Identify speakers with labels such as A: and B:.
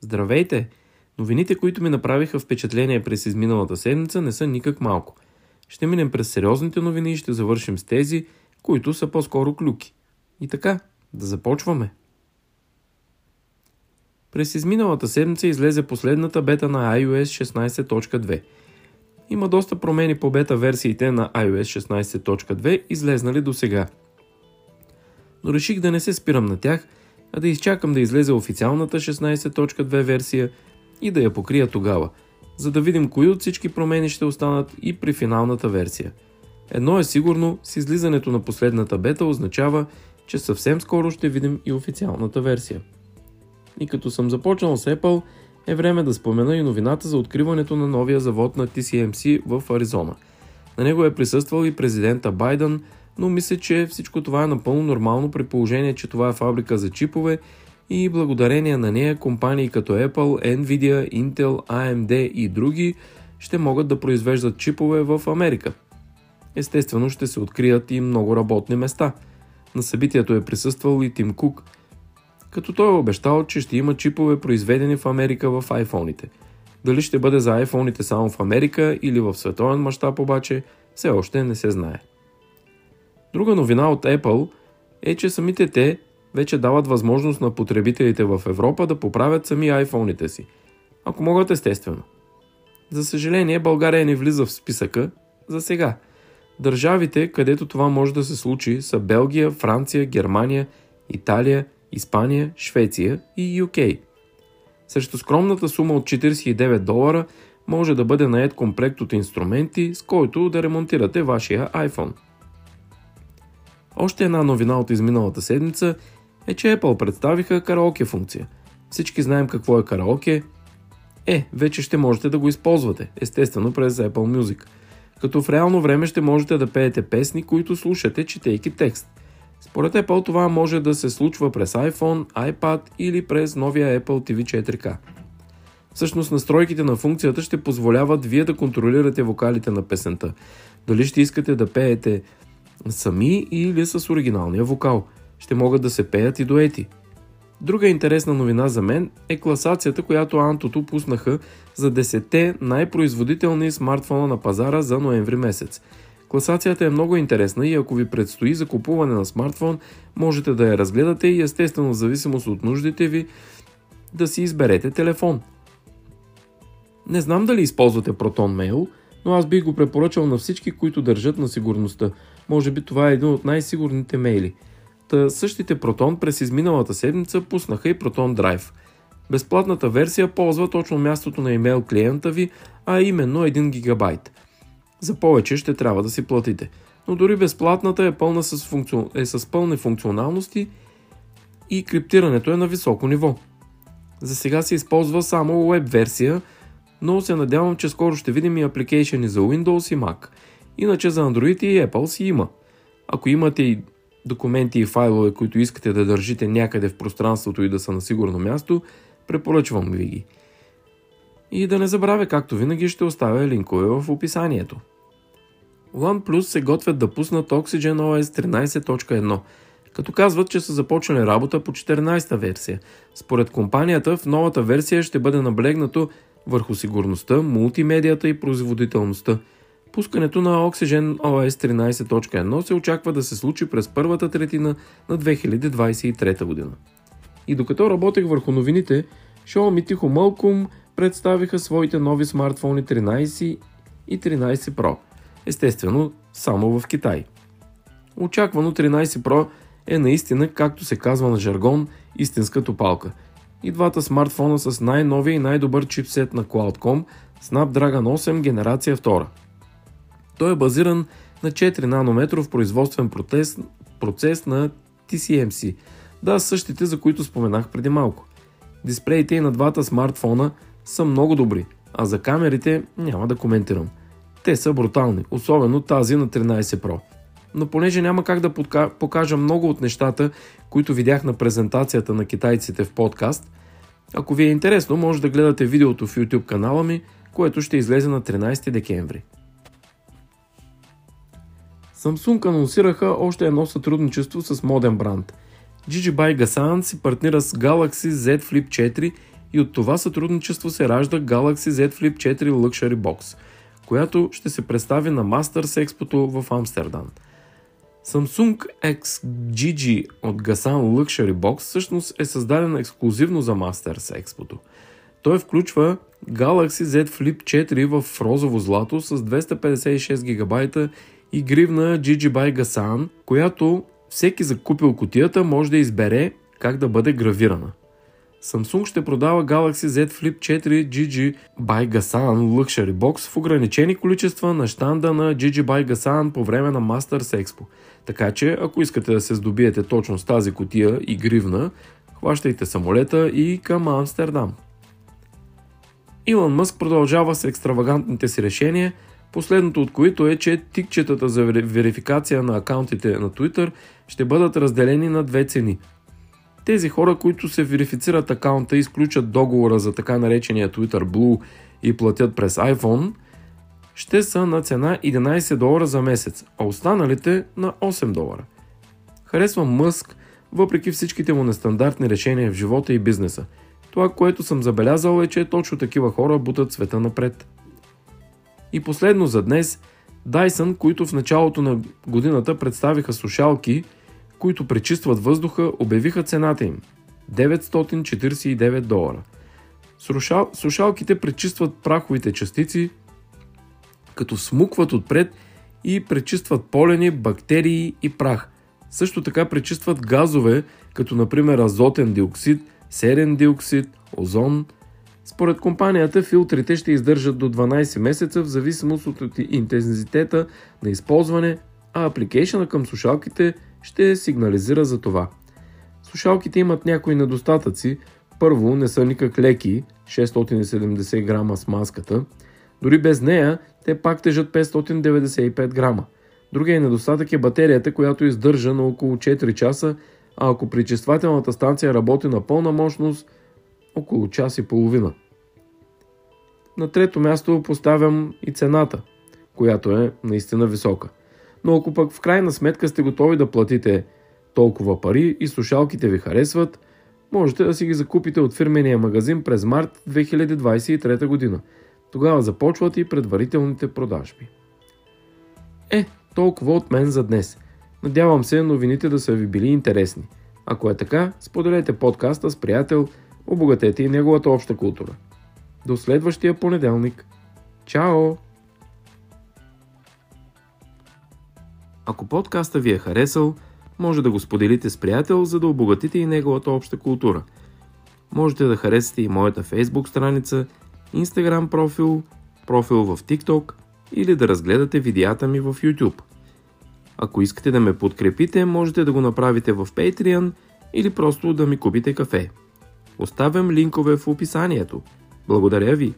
A: Здравейте! Новините, които ми направиха впечатление през изминалата седмица, не са никак малко. Ще минем през сериозните новини и ще завършим с тези, които са по-скоро клюки. И така, да започваме. През изминалата седмица излезе последната бета на iOS 16.2. Има доста промени по бета версиите на iOS 16.2, излезнали до сега. Но реших да не се спирам на тях, а да изчакам да излезе официалната 16.2 версия и да я покрия тогава, за да видим кои от всички промени ще останат и при финалната версия. Едно е сигурно, с излизането на последната бета означава, че съвсем скоро ще видим и официалната версия. И като съм започнал с Apple, е време да спомена и новината за откриването на новия завод на TCMC в Аризона. На него е присъствал и президента Байден, но мисля, че всичко това е напълно нормално при положение, че това е фабрика за чипове и благодарение на нея компании като Apple, Nvidia, Intel, AMD и други ще могат да произвеждат чипове в Америка. Естествено ще се открият и много работни места. На събитието е присъствал и Тим Кук – като той е обещал, че ще има чипове произведени в Америка в айфоните. Дали ще бъде за айфоните само в Америка или в световен мащаб обаче, все още не се знае. Друга новина от Apple е, че самите те вече дават възможност на потребителите в Европа да поправят сами айфоните си. Ако могат естествено. За съжаление, България не влиза в списъка за сега. Държавите, където това може да се случи, са Белгия, Франция, Германия, Италия Испания, Швеция и UK. Срещу скромната сума от 49 долара може да бъде наед комплект от инструменти, с който да ремонтирате вашия iPhone. Още една новина от изминалата седмица е, че Apple представиха караоке функция. Всички знаем какво е караоке. Е, вече ще можете да го използвате, естествено през Apple Music. Като в реално време ще можете да пеете песни, които слушате, четейки текст. Според Apple това може да се случва през iPhone, iPad или през новия Apple TV 4K. Всъщност настройките на функцията ще позволяват вие да контролирате вокалите на песента. Дали ще искате да пеете сами или с оригиналния вокал. Ще могат да се пеят и дуети. Друга интересна новина за мен е класацията, която Антото пуснаха за 10 най-производителни смартфона на пазара за ноември месец – Класацията е много интересна и ако ви предстои закупуване на смартфон, можете да я разгледате и естествено в зависимост от нуждите ви да си изберете телефон. Не знам дали използвате Proton Mail, но аз бих го препоръчал на всички, които държат на сигурността. Може би това е един от най-сигурните мейли. Та същите Proton през изминалата седмица пуснаха и Proton Drive. Безплатната версия ползва точно мястото на имейл клиента ви, а именно 1 гигабайт – за повече ще трябва да си платите. Но дори безплатната е, пълна с, функци... е с пълни функционалности и криптирането е на високо ниво. За сега се използва само веб версия, но се надявам, че скоро ще видим и апликейшени за Windows и Mac. Иначе за Android и Apple си има. Ако имате и документи и файлове, които искате да държите някъде в пространството и да са на сигурно място, препоръчвам ви ги. И да не забравя, както винаги ще оставя линкове в описанието. OnePlus се готвят да пуснат Oxygen OS 13.1, като казват, че са започнали работа по 14-та версия. Според компанията, в новата версия ще бъде наблегнато върху сигурността, мултимедията и производителността. Пускането на Oxygen OS 13.1 се очаква да се случи през първата третина на 2023 година. И докато работех върху новините, Xiaomi тихо мълком представиха своите нови смартфони 13 и 13 Pro. Естествено, само в Китай. Очаквано 13 Pro е наистина, както се казва на жаргон, истинска топалка. И двата смартфона с най-новия и най-добър чипсет на Qualcomm Snapdragon 8 генерация 2. Той е базиран на 4 нанометров производствен процес, процес на TCMC. Да, същите, за които споменах преди малко. Дисплеите и на двата смартфона – са много добри, а за камерите няма да коментирам. Те са брутални, особено тази на 13 Pro. Но понеже няма как да покажа много от нещата, които видях на презентацията на китайците в подкаст, ако ви е интересно, може да гледате видеото в YouTube канала ми, което ще излезе на 13 декември. Samsung анонсираха още едно сътрудничество с моден бранд. Gigi by Gasan си партнира с Galaxy Z Flip 4 и от това сътрудничество се ражда Galaxy Z Flip 4 Luxury Box, която ще се представи на Masters Expo в Амстердам. Samsung XGG от Gasan Luxury Box всъщност е създаден ексклюзивно за Masters Expo. Той включва Galaxy Z Flip 4 в розово злато с 256 ГБ и гривна GG by Gasan, която всеки закупил котията може да избере как да бъде гравирана. Samsung ще продава Galaxy Z Flip 4 GG by Gasan Luxury Box в ограничени количества на щанда на GG by Gasan по време на Masters Expo. Така че, ако искате да се здобиете точно с тази котия и гривна, хващайте самолета и към Амстердам. Илон Мъск продължава с екстравагантните си решения, последното от които е, че тикчетата за верификация на акаунтите на Twitter ще бъдат разделени на две цени. Тези хора, които се верифицират акаунта и изключат договора за така наречения Twitter Blue и платят през iPhone, ще са на цена 11 долара за месец, а останалите на 8 долара. Харесвам Мъск, въпреки всичките му нестандартни решения в живота и бизнеса – това, което съм забелязал е, че точно такива хора бутат света напред. И последно за днес, Dyson, които в началото на годината представиха сушалки, които пречистват въздуха, обявиха цената им – 949 долара. Сушал, сушалките пречистват праховите частици, като смукват отпред и пречистват полени, бактерии и прах. Също така пречистват газове, като например азотен диоксид – серен диоксид, озон. Според компанията филтрите ще издържат до 12 месеца в зависимост от интензитета на използване, а апликейшена към сушалките ще сигнализира за това. Сушалките имат някои недостатъци. Първо, не са никак леки, 670 грама с маската. Дори без нея, те пак тежат 595 грама. Другия недостатък е батерията, която издържа на около 4 часа а ако причествателната станция работи на пълна мощност, около час и половина. На трето място поставям и цената, която е наистина висока. Но ако пък в крайна сметка сте готови да платите толкова пари и слушалките ви харесват, можете да си ги закупите от фирмения магазин през март 2023 година. Тогава започват и предварителните продажби. Е, толкова от мен за днес – Надявам се новините да са ви били интересни. Ако е така, споделете подкаста с приятел, обогатете и неговата обща култура. До следващия понеделник. Чао! Ако подкаста ви е харесал, може да го споделите с приятел, за да обогатите и неговата обща култура. Можете да харесате и моята Facebook страница, Instagram профил, профил в TikTok или да разгледате видеята ми в YouTube. Ако искате да ме подкрепите, можете да го направите в Patreon или просто да ми купите кафе. Оставям линкове в описанието. Благодаря ви!